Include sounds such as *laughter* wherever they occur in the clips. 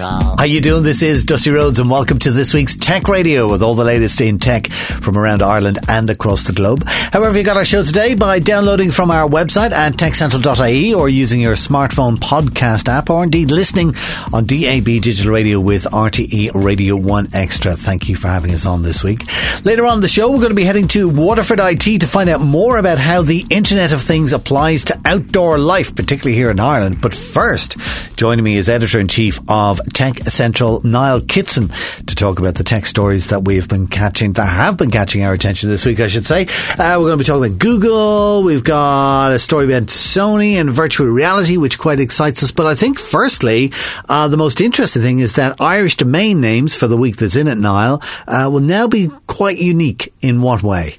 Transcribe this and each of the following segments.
How you doing? This is Dusty Rhodes and welcome to this week's Tech Radio with all the latest in tech from around Ireland and across the globe. However, you got our show today by downloading from our website at techcentral.ie or using your smartphone podcast app or indeed listening on DAB digital radio with RTE Radio 1 Extra. Thank you for having us on this week. Later on the show, we're going to be heading to Waterford IT to find out more about how the Internet of Things applies to outdoor life, particularly here in Ireland. But first, joining me is editor in chief of Tech Central, Niall Kitson, to talk about the tech stories that we have been catching, that have been catching our attention this week, I should say. Uh, we're going to be talking about Google. We've got a story about Sony and virtual reality, which quite excites us. But I think, firstly, uh, the most interesting thing is that Irish domain names for the week that's in it, Niall, uh, will now be quite unique. In what way?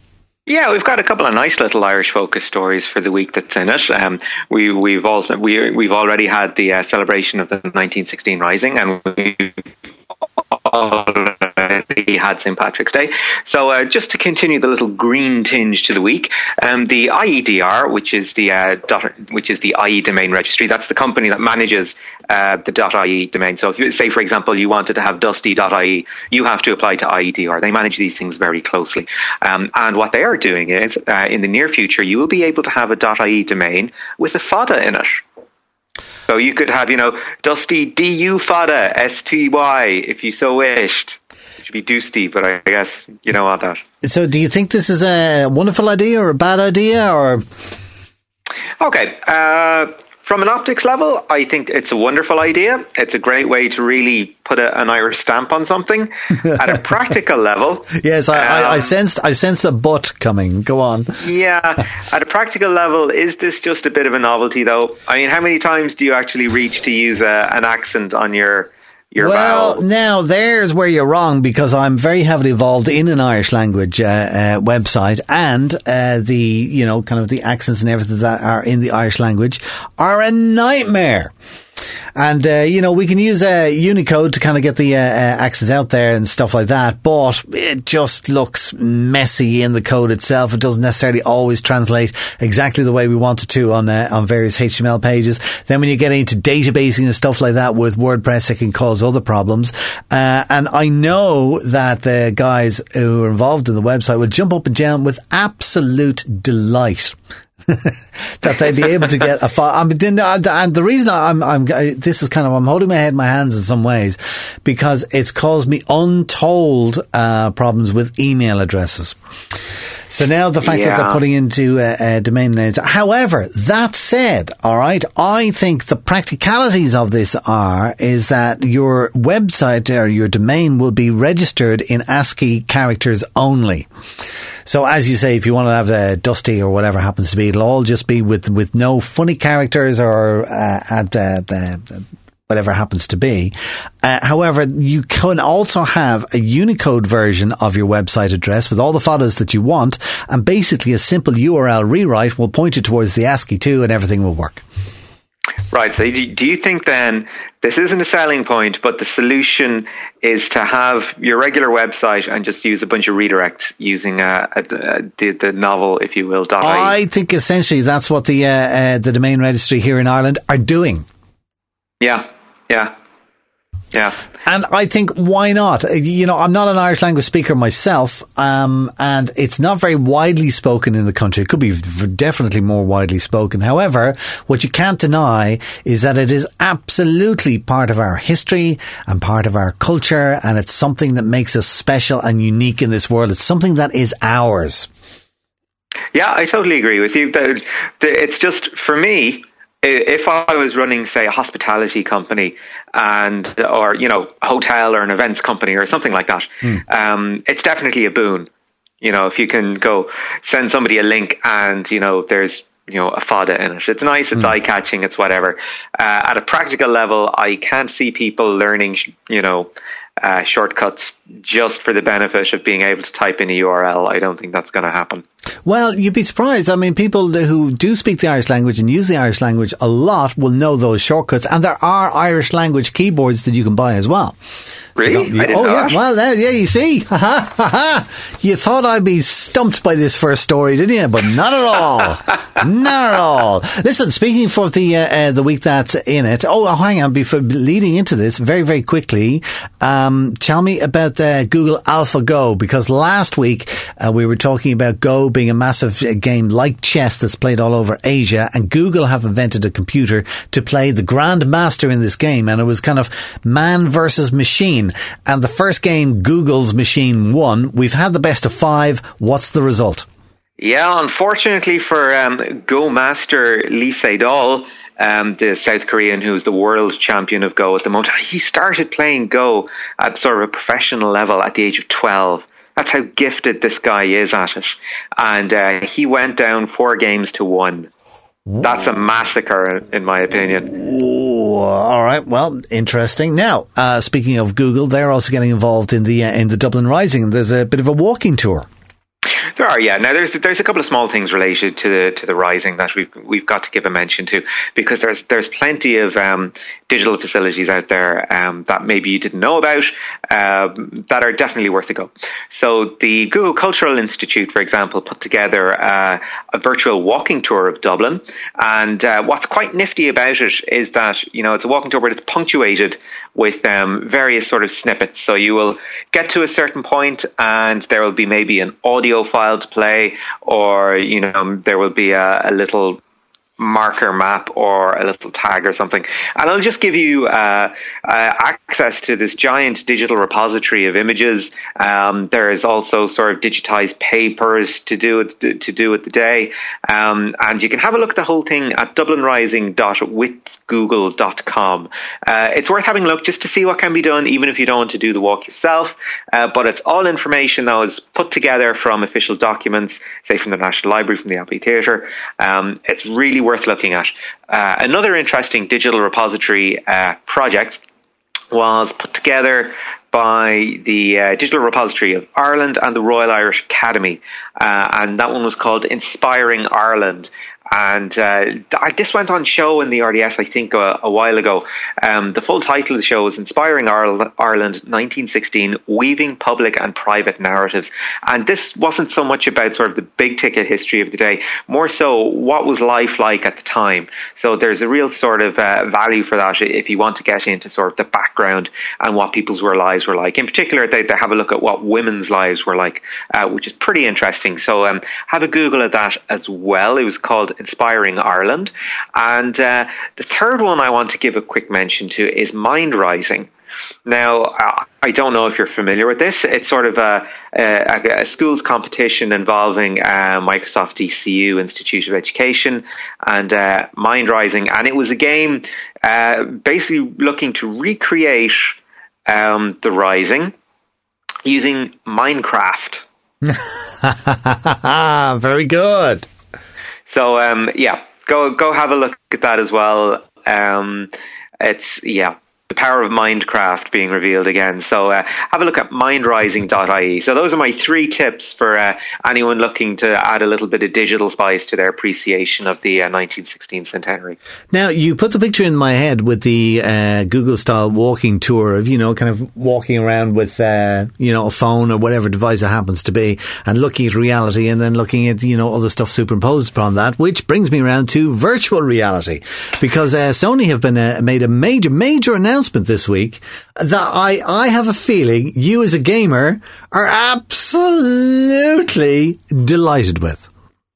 Yeah, we've got a couple of nice little Irish focus stories for the week that's in it. Um, we, we've also we, we've already had the uh, celebration of the 1916 Rising, and we've already had St Patrick's Day. So uh, just to continue the little green tinge to the week, um, the IEDR, which is the uh, which is the IE domain registry, that's the company that manages uh, the .ie domain. So if you say, for example, you wanted to have dusty.ie, you have to apply to IEDR. They manage these things very closely. Um, and what they are doing is, uh, in the near future, you will be able to have a .ie domain with a FADA in it. So you could have, you know, Dusty DU fada S-T-Y if you so wished. Should be Dusty, but I guess you know all that. So do you think this is a wonderful idea or a bad idea or? Okay. Uh, from an optics level, I think it's a wonderful idea. It's a great way to really put a, an Irish stamp on something. *laughs* At a practical level, yes, I, um, I, I, um, sensed I sensed a but coming. Go on. yeah, *laughs* at a practical level, is this just a bit of a novelty, though? I mean, how many times do you actually reach to use a, an accent on your your well, now there's where you're wrong because I'm very heavily involved in an Irish language uh, uh, website, and uh, the you know kind of the accents and everything that are in the Irish language are a nightmare. And, uh, you know, we can use uh, Unicode to kind of get the uh, uh, access out there and stuff like that, but it just looks messy in the code itself. It doesn't necessarily always translate exactly the way we want it to on, uh, on various HTML pages. Then when you get into databasing and stuff like that with WordPress, it can cause other problems. Uh, and I know that the guys who are involved in the website will jump up and down with absolute delight *laughs* that they'd be able to get a file. and the reason I'm, I'm, this is kind of, I'm holding my head in my hands in some ways because it's caused me untold uh, problems with email addresses. So now the fact yeah. that they're putting into uh, uh, domain names. However, that said, all right, I think the practicalities of this are is that your website or your domain will be registered in ASCII characters only. So as you say, if you want to have a dusty or whatever happens to be, it'll all just be with with no funny characters or uh, add uh, the whatever happens to be. Uh, however, you can also have a Unicode version of your website address with all the photos that you want, and basically a simple URL rewrite will point you towards the ASCII 2 and everything will work. Right. So, do you think then this isn't a selling point, but the solution is to have your regular website and just use a bunch of redirects using uh, a, a, the, the, novel, if you will. I think essentially that's what the uh, uh, the domain registry here in Ireland are doing. Yeah, yeah. Yeah. And I think why not? You know, I'm not an Irish language speaker myself, um, and it's not very widely spoken in the country. It could be definitely more widely spoken. However, what you can't deny is that it is absolutely part of our history and part of our culture, and it's something that makes us special and unique in this world. It's something that is ours. Yeah, I totally agree with you. It's just, for me, if I was running, say, a hospitality company and, or, you know, a hotel or an events company or something like that, mm. um, it's definitely a boon. You know, if you can go send somebody a link and, you know, there's, you know, a fada in it. It's nice, it's mm. eye catching, it's whatever. Uh, at a practical level, I can't see people learning, you know, uh, shortcuts just for the benefit of being able to type in a URL. I don't think that's going to happen. Well, you'd be surprised. I mean, people who do speak the Irish language and use the Irish language a lot will know those shortcuts, and there are Irish language keyboards that you can buy as well. Really? So you, oh yeah. That. Well, there, yeah. You see, *laughs* you thought I'd be stumped by this first story, didn't you? But not at all. *laughs* not at all. Listen, speaking for the uh, uh, the week that's in it. Oh, oh, hang on. Before leading into this, very very quickly, um, tell me about uh, Google AlphaGo because last week uh, we were talking about Go being a massive uh, game like chess that's played all over Asia, and Google have invented a computer to play the grandmaster in this game, and it was kind of man versus machine. And the first game, Google's machine won. We've had the best of five. What's the result? Yeah, unfortunately for um, Go master Lee Sedol, um, the South Korean who's the world champion of Go at the moment, he started playing Go at sort of a professional level at the age of 12. That's how gifted this guy is at it. And uh, he went down four games to one. That's a massacre, in my opinion. Ooh, all right. Well, interesting. Now, uh, speaking of Google, they're also getting involved in the uh, in the Dublin Rising. There's a bit of a walking tour. There are, yeah. Now there's there's a couple of small things related to the to the rising that we've we've got to give a mention to because there's there's plenty of um, digital facilities out there um, that maybe you didn't know about um, that are definitely worth a go. So the Google Cultural Institute, for example, put together uh, a virtual walking tour of Dublin, and uh, what's quite nifty about it is that you know it's a walking tour, but it's punctuated with um, various sort of snippets. So you will get to a certain point, and there will be maybe an audio file to play, or you know there will be a, a little marker map or a little tag or something. And I'll just give you uh, uh, access to this giant digital repository of images. Um, there is also sort of digitized papers to do it, to do with the day. Um, and you can have a look at the whole thing at dublinrising.withgoogle.com. Uh, it's worth having a look just to see what can be done, even if you don't want to do the walk yourself. Uh, but it's all information that was put together from official documents, say from the National Library, from the Abbey Theatre. Um, it's really worth looking at. Uh, another interesting digital repository uh, project was put together by the uh, Digital Repository of Ireland and the Royal Irish Academy, uh, and that one was called Inspiring Ireland. And uh, this went on show in the RDS, I think, a, a while ago. Um, the full title of the show is Inspiring Ireland 1916 Weaving Public and Private Narratives. And this wasn't so much about sort of the big ticket history of the day, more so what was life like at the time. So there's a real sort of uh, value for that if you want to get into sort of the background and what people's lives were like. In particular, they, they have a look at what women's lives were like, uh, which is pretty interesting. So um, have a Google at that as well. It was called Inspiring Ireland. And uh, the third one I want to give a quick mention to is Mind Rising. Now, I don't know if you're familiar with this. It's sort of a, a, a schools competition involving uh, Microsoft DCU Institute of Education, and uh, Mind Rising. And it was a game uh, basically looking to recreate um, the Rising using Minecraft. *laughs* Very good. So um, yeah, go go have a look at that as well. Um, it's yeah, the power of Minecraft being revealed again. So uh, have a look at mindrising.ie. So those are my three tips for uh, anyone looking to add a little bit of digital spice to their appreciation of the uh, 1916 centenary. Now you put the picture in my head with the uh, Google style walking tour of you know kind of walking around with uh, you know a phone or whatever device it happens to be and looking at reality and then looking at you know other stuff superimposed upon that, which brings me around to virtual reality because uh, Sony have been made a major major announcement announcement this week that I, I have a feeling you as a gamer are absolutely delighted with.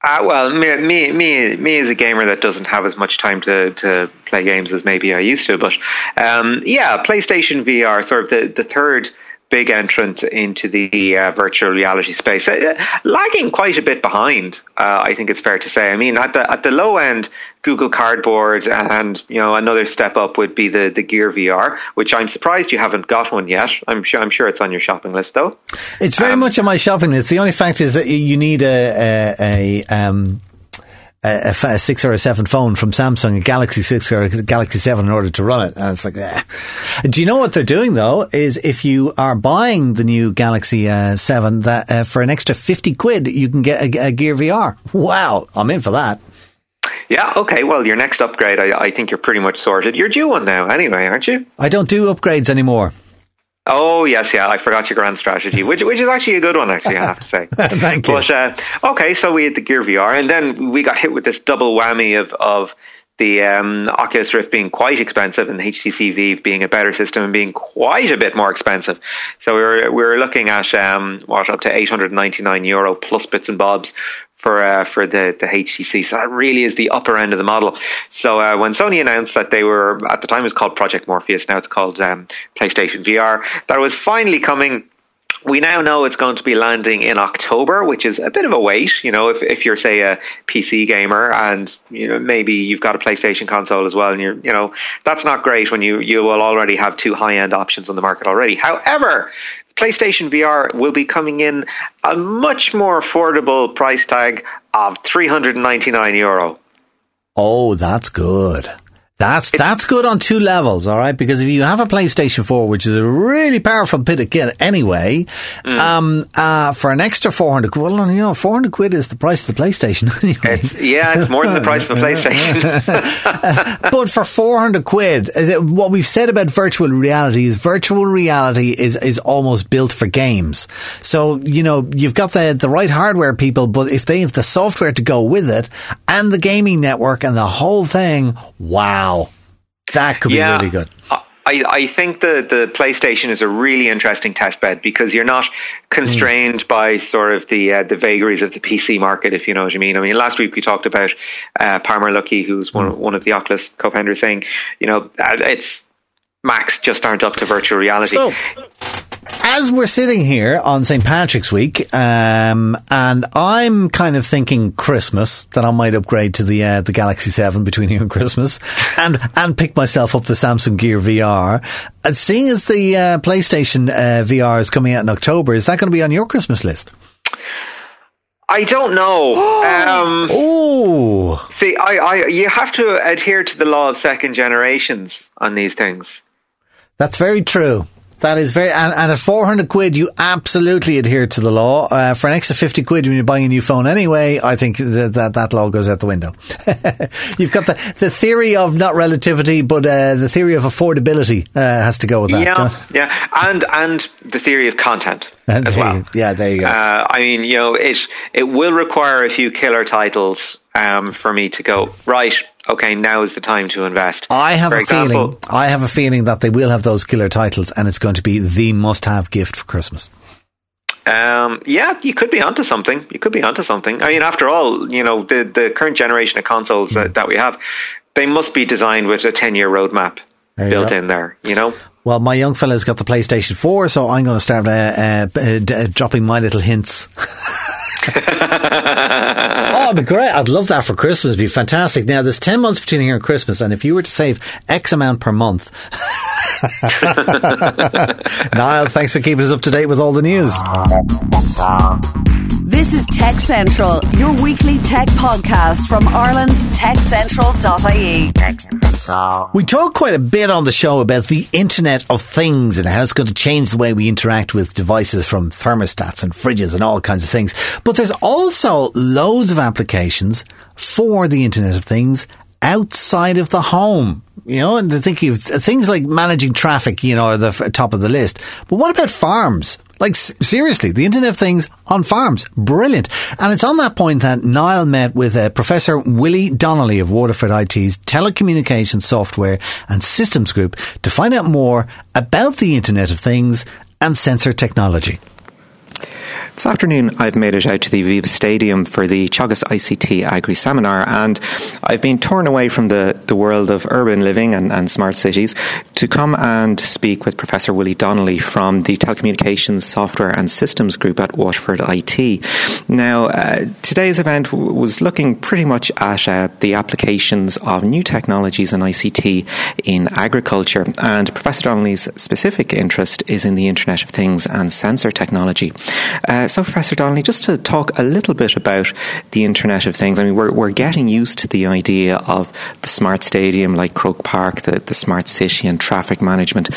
Uh, well, me, me, me, me as a gamer that doesn't have as much time to, to play games as maybe I used to, but um, yeah, PlayStation VR, sort of the, the third big entrant into the uh, virtual reality space, uh, lagging quite a bit behind. Uh, I think it's fair to say. I mean, at the at the low end, Google Cardboard, and you know another step up would be the the Gear VR, which I'm surprised you haven't got one yet. I'm sure I'm sure it's on your shopping list though. It's very um, much on my shopping list. The only fact is that you need a a, a um a, a, six or a seven phone from Samsung, a Galaxy six or a Galaxy seven, in order to run it. And it's like, eh. do you know what they're doing though? Is if you are buying the new Galaxy uh, seven, that uh, for an extra fifty quid, you can get a, a, Gear VR. Wow, I'm in for that. Yeah. Okay. Well, your next upgrade, I, I think you're pretty much sorted. You're due one now, anyway, aren't you? I don't do upgrades anymore. Oh yes, yeah. I forgot your grand strategy, which which is actually a good one, actually. I have to say. *laughs* Thank you. But uh, okay, so we had the Gear VR, and then we got hit with this double whammy of of the um, Oculus Rift being quite expensive and the HTC Vive being a better system and being quite a bit more expensive. So we were we were looking at um, what up to 899 euro plus bits and bobs for uh, for the the HTC. So that really is the upper end of the model. So uh, when Sony announced that they were at the time it was called Project Morpheus, now it's called um, PlayStation VR, that it was finally coming. We now know it's going to be landing in October, which is a bit of a wait. You know, if if you're say a PC gamer and you know maybe you've got a PlayStation console as well, and you're you know that's not great when you you will already have two high end options on the market already. However, PlayStation VR will be coming in a much more affordable price tag of 399 euro. Oh, that's good. That's that's good on two levels, all right. Because if you have a PlayStation Four, which is a really powerful bit of kit anyway, mm. um, uh, for an extra four hundred, well, you know, four hundred quid is the price of the PlayStation. *laughs* Anyway. It's, yeah, it's more than the price of the PlayStation. *laughs* but for four hundred quid, what we've said about virtual reality is virtual reality is is almost built for games. So you know, you've got the the right hardware people, but if they have the software to go with it and the gaming network and the whole thing, wow Wow. That could yeah, be really good. I, I think the, the PlayStation is a really interesting test bed because you're not constrained mm. by sort of the uh, the vagaries of the PC market, if you know what I mean. I mean, last week we talked about uh, Palmer Luckey, who's one, mm. one of the Oculus co-founders, saying, you know, uh, it's Macs just aren't up to virtual reality. So, as we're sitting here on St. Patrick's Week, um, and I'm kind of thinking Christmas that I might upgrade to the uh, the Galaxy Seven between here and Christmas, and and pick myself up the Samsung Gear VR. And seeing as the uh, PlayStation uh, VR is coming out in October, is that going to be on your Christmas list? I don't know. *gasps* um, oh, see, I, I, you have to adhere to the law of second generations on these things. That's very true. That is very, and, and, at 400 quid, you absolutely adhere to the law. Uh, for an extra 50 quid when you're buying a new phone anyway, I think that that, that law goes out the window. *laughs* You've got the, the theory of not relativity, but uh, the theory of affordability uh, has to go with that. Yeah, yeah, and and the theory of content *laughs* and as well. yeah, there you go. Uh, I mean, you know, it it will require a few killer titles um, for me to go right okay, now is the time to invest. I have For a example, feeling. I have a feeling that they will have those killer titles, and it's going to be the must-have gift for Christmas. Um, yeah, you could be onto something. You could be onto something. I mean, after all, you know, the the current generation of consoles mm. that, that we have, they must be designed with a ten year roadmap built go. in there. You know. Well, my young fella's got the PlayStation 4, so I'm going to start uh, uh, uh, dropping my little hints. *laughs* *laughs* oh, it'd be great. I'd love that for Christmas. It'd be fantastic. Now, there's 10 months between here and Christmas, and if you were to save X amount per month. *laughs* *laughs* Niall, thanks for keeping us up to date with all the news. This is Tech Central, your weekly tech podcast from Ireland's techcentral.ie. We talk quite a bit on the show about the Internet of Things and how it's going to change the way we interact with devices from thermostats and fridges and all kinds of things. But there's also loads of applications for the Internet of Things outside of the home. You know, and thinking of things like managing traffic, you know, are the top of the list. But what about farms? Like, seriously, the Internet of Things on farms. Brilliant. And it's on that point that Niall met with uh, Professor Willie Donnelly of Waterford IT's Telecommunications Software and Systems Group to find out more about the Internet of Things and sensor technology. This afternoon, I've made it out to the Aviva Stadium for the Teagasc ICT Agri Seminar, and I've been torn away from the, the world of urban living and, and smart cities to come and speak with Professor Willie Donnelly from the Telecommunications Software and Systems Group at Waterford IT. Now, uh, today's event w- was looking pretty much at uh, the applications of new technologies and ICT in agriculture, and Professor Donnelly's specific interest is in the Internet of Things and sensor technology. Uh, so, Professor Donnelly, just to talk a little bit about the Internet of Things. I mean, we're, we're getting used to the idea of the smart stadium like Croke Park, the, the smart city and traffic management.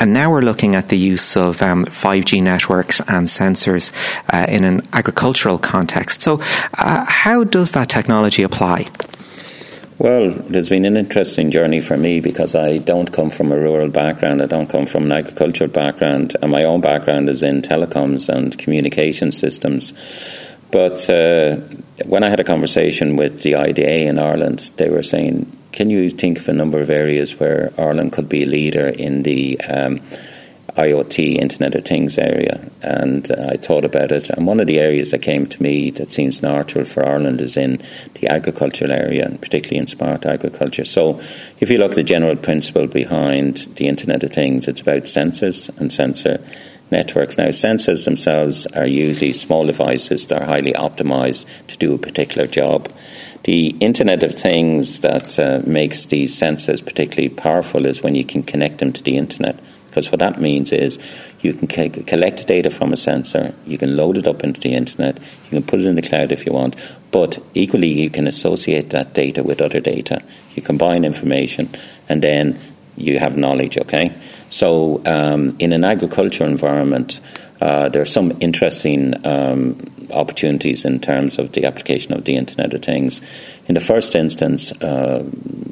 And now we're looking at the use of um, 5G networks and sensors uh, in an agricultural context. So, uh, how does that technology apply? Well, there's been an interesting journey for me because I don't come from a rural background. I don't come from an agricultural background, and my own background is in telecoms and communication systems. But uh, when I had a conversation with the IDA in Ireland, they were saying, "Can you think of a number of areas where Ireland could be a leader in the um, IoT, Internet of Things area, and uh, I thought about it. And one of the areas that came to me that seems natural for Ireland is in the agricultural area, and particularly in smart agriculture. So, if you look at the general principle behind the Internet of Things, it's about sensors and sensor networks. Now, sensors themselves are usually small devices that are highly optimized to do a particular job. The Internet of Things that uh, makes these sensors particularly powerful is when you can connect them to the Internet. Because what that means is you can collect data from a sensor, you can load it up into the internet, you can put it in the cloud if you want, but equally you can associate that data with other data. You combine information and then you have knowledge, okay? So um, in an agricultural environment, uh, there are some interesting um, opportunities in terms of the application of the Internet of Things. In the first instance, uh,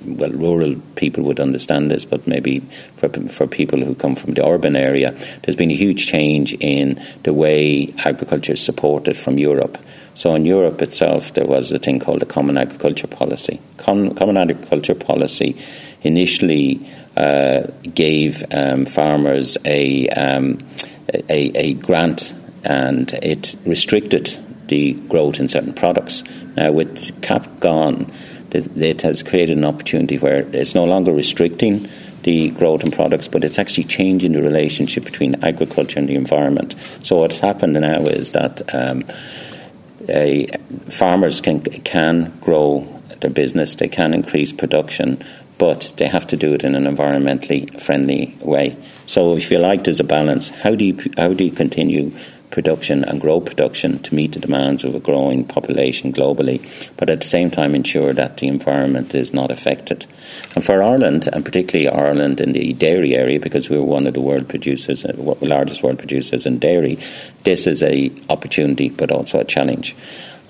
well, rural people would understand this, but maybe for, for people who come from the urban area, there's been a huge change in the way agriculture is supported from Europe. So in Europe itself, there was a thing called the Common Agriculture Policy. Com- Common Agriculture Policy initially uh, gave um, farmers a, um, a, a grant and it restricted the growth in certain products. Now, with CAP gone, it has created an opportunity where it's no longer restricting the growth in products, but it's actually changing the relationship between agriculture and the environment. So what's happened now is that um, farmers can can grow their business, they can increase production, but they have to do it in an environmentally friendly way. So if you like, there's a balance. How do you how do you continue production and grow production to meet the demands of a growing population globally, but at the same time ensure that the environment is not affected. And for Ireland, and particularly Ireland in the dairy area, because we're one of the world producers, uh, largest world producers in dairy, this is a opportunity, but also a challenge.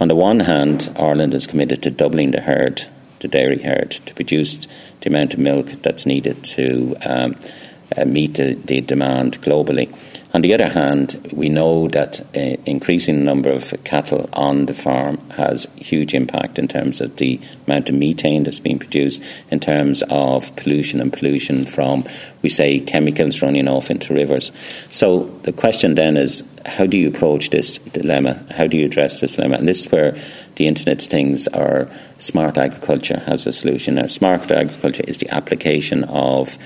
On the one hand, Ireland is committed to doubling the herd, the dairy herd, to produce the amount of milk that's needed to um, uh, meet the, the demand globally. On the other hand, we know that uh, increasing the number of cattle on the farm has huge impact in terms of the amount of methane that's being produced, in terms of pollution and pollution from, we say, chemicals running off into rivers. So the question then is, how do you approach this dilemma? How do you address this dilemma? And this is where the Internet of Things or smart agriculture has a solution. Now, smart agriculture is the application of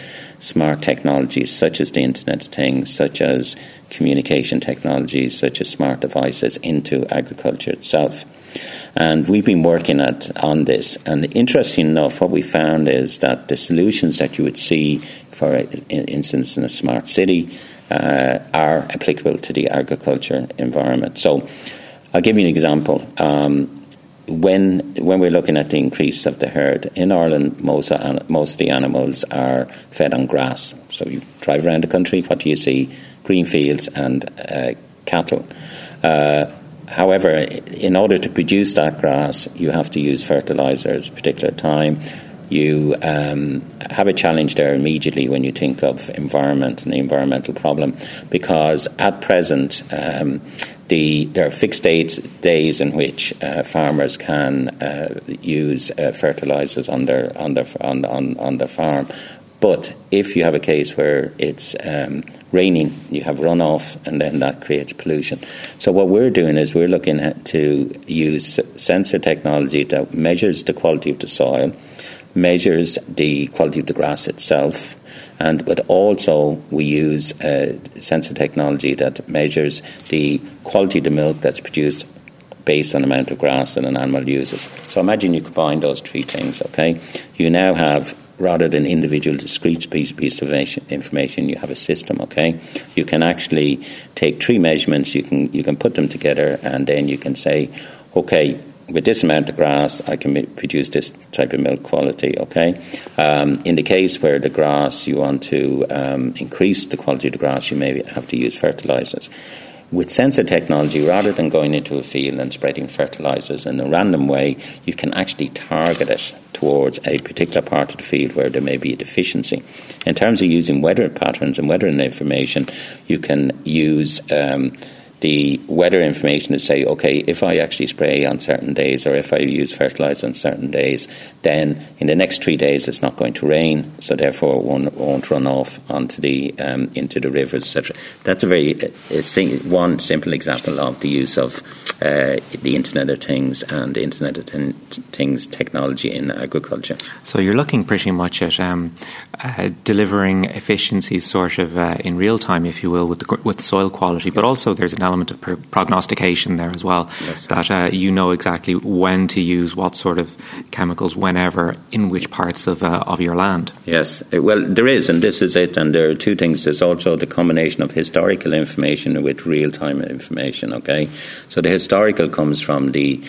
smart technologies such as the Internet of Things, such as communication technologies, such as smart devices into agriculture itself. And we've been working at on this. And interesting enough, what we found is that the solutions that you would see, for instance, in a smart city, uh, are applicable to the agriculture environment. So, I'll give you an example. Um, when when we're looking at the increase of the herd in Ireland, most of, most of the animals are fed on grass. So you drive around the country, what do you see? Green fields and uh, cattle. Uh, however, in order to produce that grass, you have to use fertilizers a particular time. You um, have a challenge there immediately when you think of environment and the environmental problem, because at present. Um, the, there are fixed dates, days in which uh, farmers can uh, use uh, fertilizers on their on their on, on, on their farm. But if you have a case where it's um, raining, you have runoff, and then that creates pollution. So what we're doing is we're looking at to use sensor technology that measures the quality of the soil, measures the quality of the grass itself, and but also we use uh, sensor technology that measures the quality of the milk that's produced based on the amount of grass that an animal uses. So imagine you combine those three things. Okay, you now have rather than individual discrete piece, piece of information, you have a system. Okay, you can actually take three measurements, you can you can put them together, and then you can say, okay, with this amount of grass, I can produce this type of milk quality. Okay, um, in the case where the grass you want to um, increase the quality of the grass, you may have to use fertilizers. With sensor technology, rather than going into a field and spreading fertilizers in a random way, you can actually target it towards a particular part of the field where there may be a deficiency. In terms of using weather patterns and weather information, you can use um, the weather information to say, okay, if I actually spray on certain days or if I use fertilizer on certain days, then in the next three days it's not going to rain, so therefore it won't, won't run off onto the um, into the rivers, etc. That's a very a sing, one simple example of the use of uh, the Internet of Things and Internet of Things technology in agriculture. So you're looking pretty much at um, uh, delivering efficiencies, sort of uh, in real time, if you will, with the, with soil quality, but also there's an element of prognostication there as well. Yes. That uh, you know exactly when to use what sort of chemicals, whenever, in which parts of uh, of your land. Yes, well, there is, and this is it. And there are two things. There's also the combination of historical information with real time information. Okay, so the historical comes from the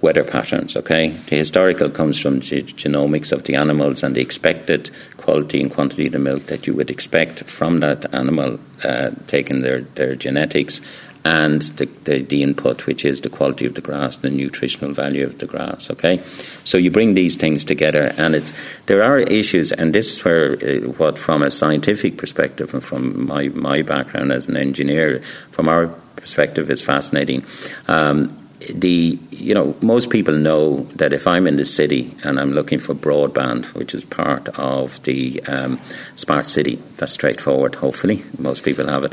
weather patterns. Okay, the historical comes from the genomics of the animals and the expected quality and quantity of the milk that you would expect from that animal, uh, taking their their genetics and the, the, the, input, which is the quality of the grass, the nutritional value of the grass. Okay, so you bring these things together, and it's there are issues, and this is where uh, what, from a scientific perspective, and from my my background as an engineer, from our perspective, is fascinating. Um, the you know most people know that if I'm in the city and I'm looking for broadband, which is part of the um, smart city, that's straightforward. Hopefully, most people have it.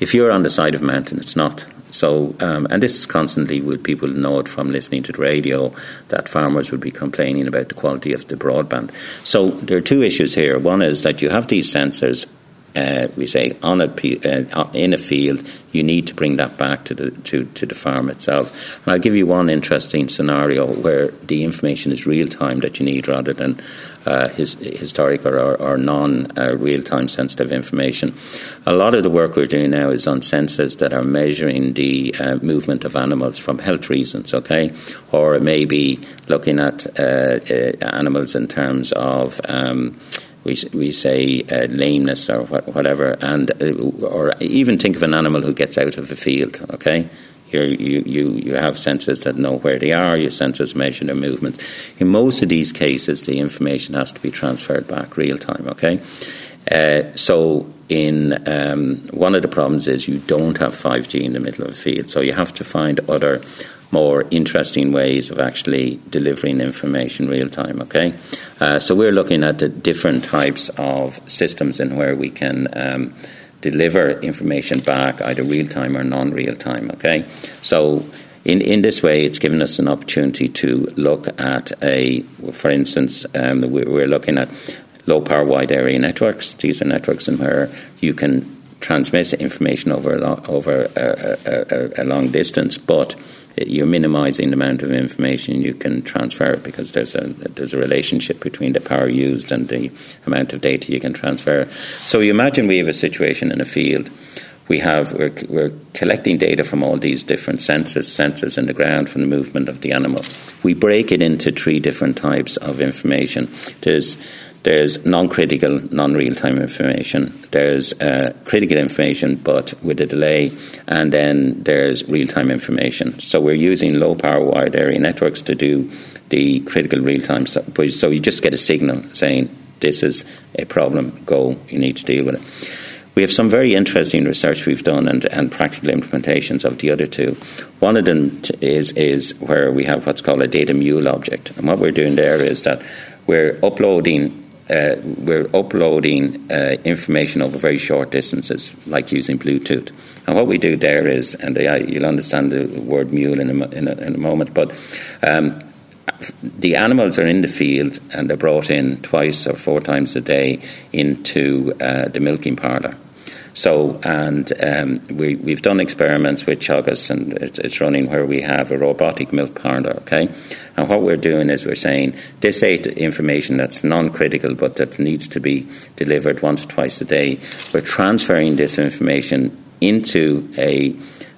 If you're on the side of a mountain, it's not. So, um, and this constantly would people know it from listening to the radio that farmers would be complaining about the quality of the broadband. So there are two issues here. One is that you have these sensors uh, we say on a uh, in a field, you need to bring that back to the to, to the farm itself. And I'll give you one interesting scenario where the information is real time that you need rather than uh, his, historic or, or non uh, real time sensitive information. A lot of the work we're doing now is on sensors that are measuring the uh, movement of animals from health reasons, okay? Or maybe looking at uh, animals in terms of. Um, we, we say uh, lameness or wh- whatever, and or even think of an animal who gets out of a field. Okay, you you, you have senses that know where they are, your senses measure their movements. In most of these cases, the information has to be transferred back real time, okay? Uh, so, in um, one of the problems is you don't have 5G in the middle of a field, so you have to find other more interesting ways of actually delivering information real time. Okay, uh, so we're looking at the different types of systems and where we can um, deliver information back either real time or non real time. Okay, so in, in this way, it's given us an opportunity to look at a, for instance, um, we're looking at low power wide area networks. These are networks in where you can transmit information over a, lo- over a, a, a, long distance, but you're minimizing the amount of information you can transfer because there's a there's a relationship between the power used and the amount of data you can transfer. So you imagine we have a situation in a field. We have we're, we're collecting data from all these different sensors, sensors in the ground from the movement of the animal. We break it into three different types of information. There's there's non-critical, non-real-time information. There's uh, critical information, but with a delay, and then there's real-time information. So we're using low-power wide area networks to do the critical real-time. So, so you just get a signal saying this is a problem. Go. You need to deal with it. We have some very interesting research we've done and, and practical implementations of the other two. One of them is is where we have what's called a data mule object, and what we're doing there is that we're uploading uh, we're uploading uh, information over very short distances, like using Bluetooth. And what we do there is, and you'll understand the word mule in a, in a, in a moment, but um, the animals are in the field and they're brought in twice or four times a day into uh, the milking parlour. So, and um, we, we've done experiments with Teagasc, and it's, it's, running where we have a robotic milk parlour, okay? And what we're doing is we're saying this aid information that's non critical but that needs to be delivered once or twice a day, we're transferring this information into a,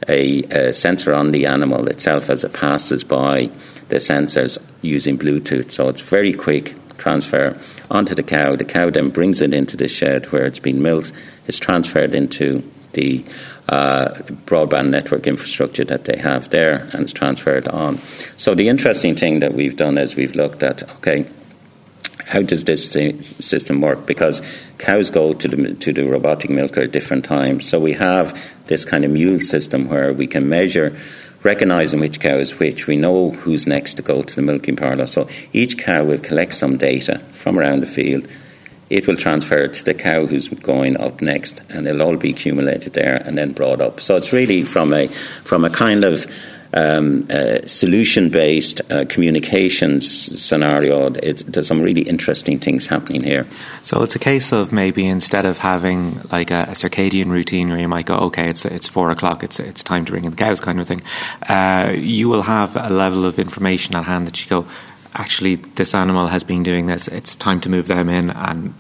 a, a sensor on the animal itself as it passes by the sensors using Bluetooth. So it's very quick transfer onto the cow. The cow then brings it into the shed where it's been milked. It's transferred into the uh, broadband network infrastructure that they have there and it's transferred on. So the interesting thing that we've done is we've looked at okay, how does this system work? Because cows go to the to the robotic milker at different times. So we have this kind of mule system where we can measure recognizing which cow is which. We know who's next to go to the milking parlour. So each cow will collect some data from around the field. It will transfer to the cow who's going up next, and it'll all be accumulated there and then brought up. So it's really from a from a kind of um, uh, solution based uh, communications scenario, it, there's some really interesting things happening here. So it's a case of maybe instead of having like a, a circadian routine where you might go, okay, it's it's four o'clock, it's it's time to bring in the cows, kind of thing. Uh, you will have a level of information at hand that you go, actually, this animal has been doing this. It's time to move them in, and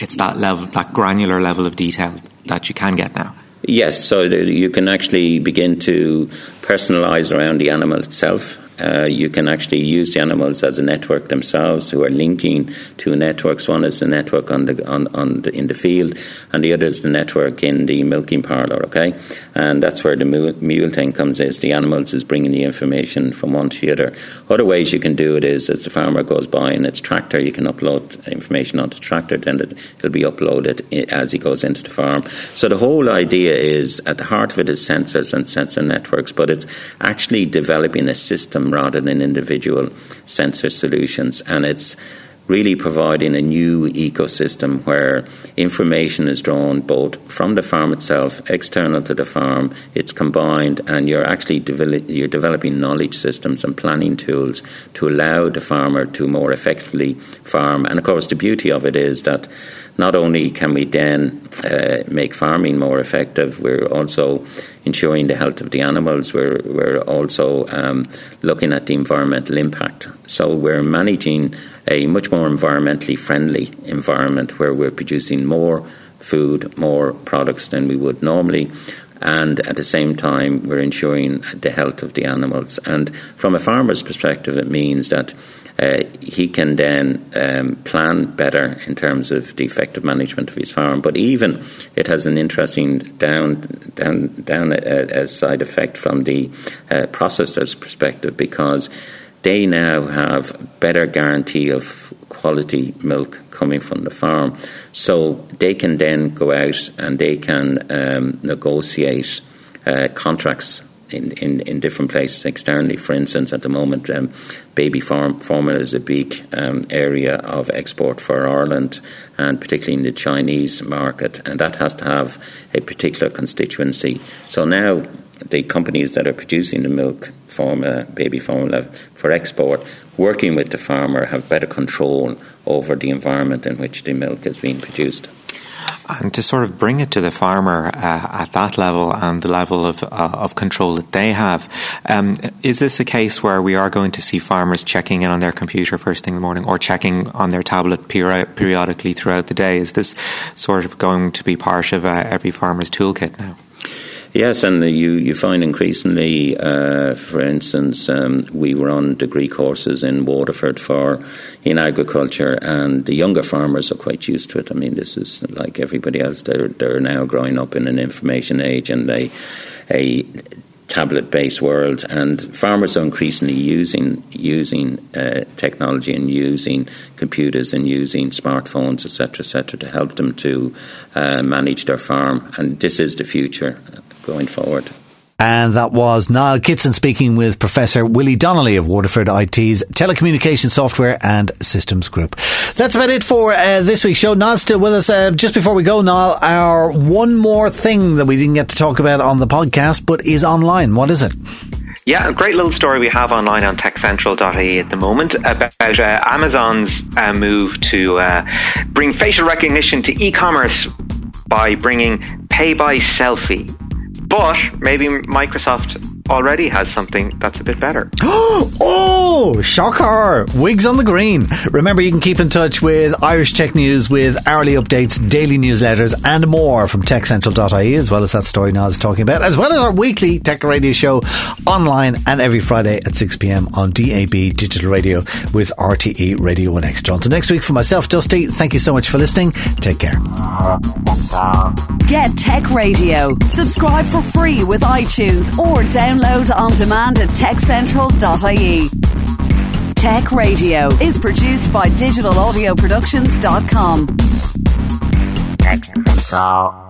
it's that level, that granular level of detail that you can get now. Yes, so you can actually begin to personalize around the animal itself. Uh, you can actually use the animals as a network themselves, who are linking two networks. One is the network on the on, on the, in the field, and the other is the network in the milking parlour. Okay, and that's where the mule, thing comes. Is the animals is bringing the information from one to the other. Other ways you can do it is as the farmer goes by in its tractor, you can upload information onto the tractor, then it'll be uploaded as he goes into the farm. So the whole idea is at the heart of it is sensors and sensor networks, but it's actually developing a system rather than individual sensor solutions. And it's really providing a new ecosystem where information is drawn both from the farm itself, external to the farm, it's combined, and you're actually develop, you're developing knowledge systems and planning tools to allow the farmer to more effectively farm. And of course, the beauty of it is that not only can we then uh, make farming more effective, we're also ensuring the health of the animals. We're, we're also um, looking at the environmental impact. So we're managing a much more environmentally friendly environment where we're producing more food, more products than we would normally. And at the same time, we're ensuring the health of the animals. And from a farmer's perspective, it means that uh, he can then um, plan better in terms of the effective management of his farm. But even it has an interesting down down down a, a side effect from the uh, processor's perspective because they now have better guarantee of quality milk coming from the farm, so they can then go out and they can um, negotiate uh, contracts in, in, in different places externally. For instance, at the moment, um, baby farm, formula is a big um, area of export for Ireland and particularly in the Chinese market, and that has to have a particular constituency. So now the companies that are producing the milk formula, baby formula for export, working with the farmer, have better control over the environment in which the milk is being produced and to sort of bring it to the farmer uh, at that level and the level of uh, of control that they have. Um, is this a case where we are going to see farmers checking in on their computer first thing in the morning or checking on their tablet peri- periodically throughout the day? Is this sort of going to be part of uh, every farmer's toolkit now? Yes, and you, you find increasingly, uh, for instance, um, we were on degree courses in Waterford for in agriculture, and the younger farmers are quite used to it. I mean, this is like everybody else; they're they're now growing up in an information age and a a tablet based world, and farmers are increasingly using using uh, technology and using computers and using smartphones, etc., etc., to help them to uh, manage their farm. And this is the future going forward. And that was Niall Kitson speaking with Professor Willie Donnelly of Waterford IT's Telecommunication Software and Systems Group. That's about it for uh, this week's show. Niall's still with us. Uh, just before we go, Niall, our one more thing that we didn't get to talk about on the podcast, but is online. What is it? Yeah, a great little story we have online on techcentral.ie at the moment about uh, Amazon's uh, move to uh, bring facial recognition to e-commerce by bringing pay by selfie. But maybe Microsoft already has something that's a bit better. *gasps* oh, shocker! Wigs on the green. Remember, you can keep in touch with Irish Tech News with hourly updates, daily newsletters, and more from techcentral.ie, as well as that story Naz is talking about, as well as our weekly Tech Radio show online and every Friday at 6 pm on DAB digital radio with RTE Radio 1X. John. So next week for myself, Dusty, thank you so much for listening. Take care. Get Tech Radio. Subscribe for free with iTunes or download on demand at techcentral.ie. Tech Radio is produced by digitalaudioproductions.com. Tech Central.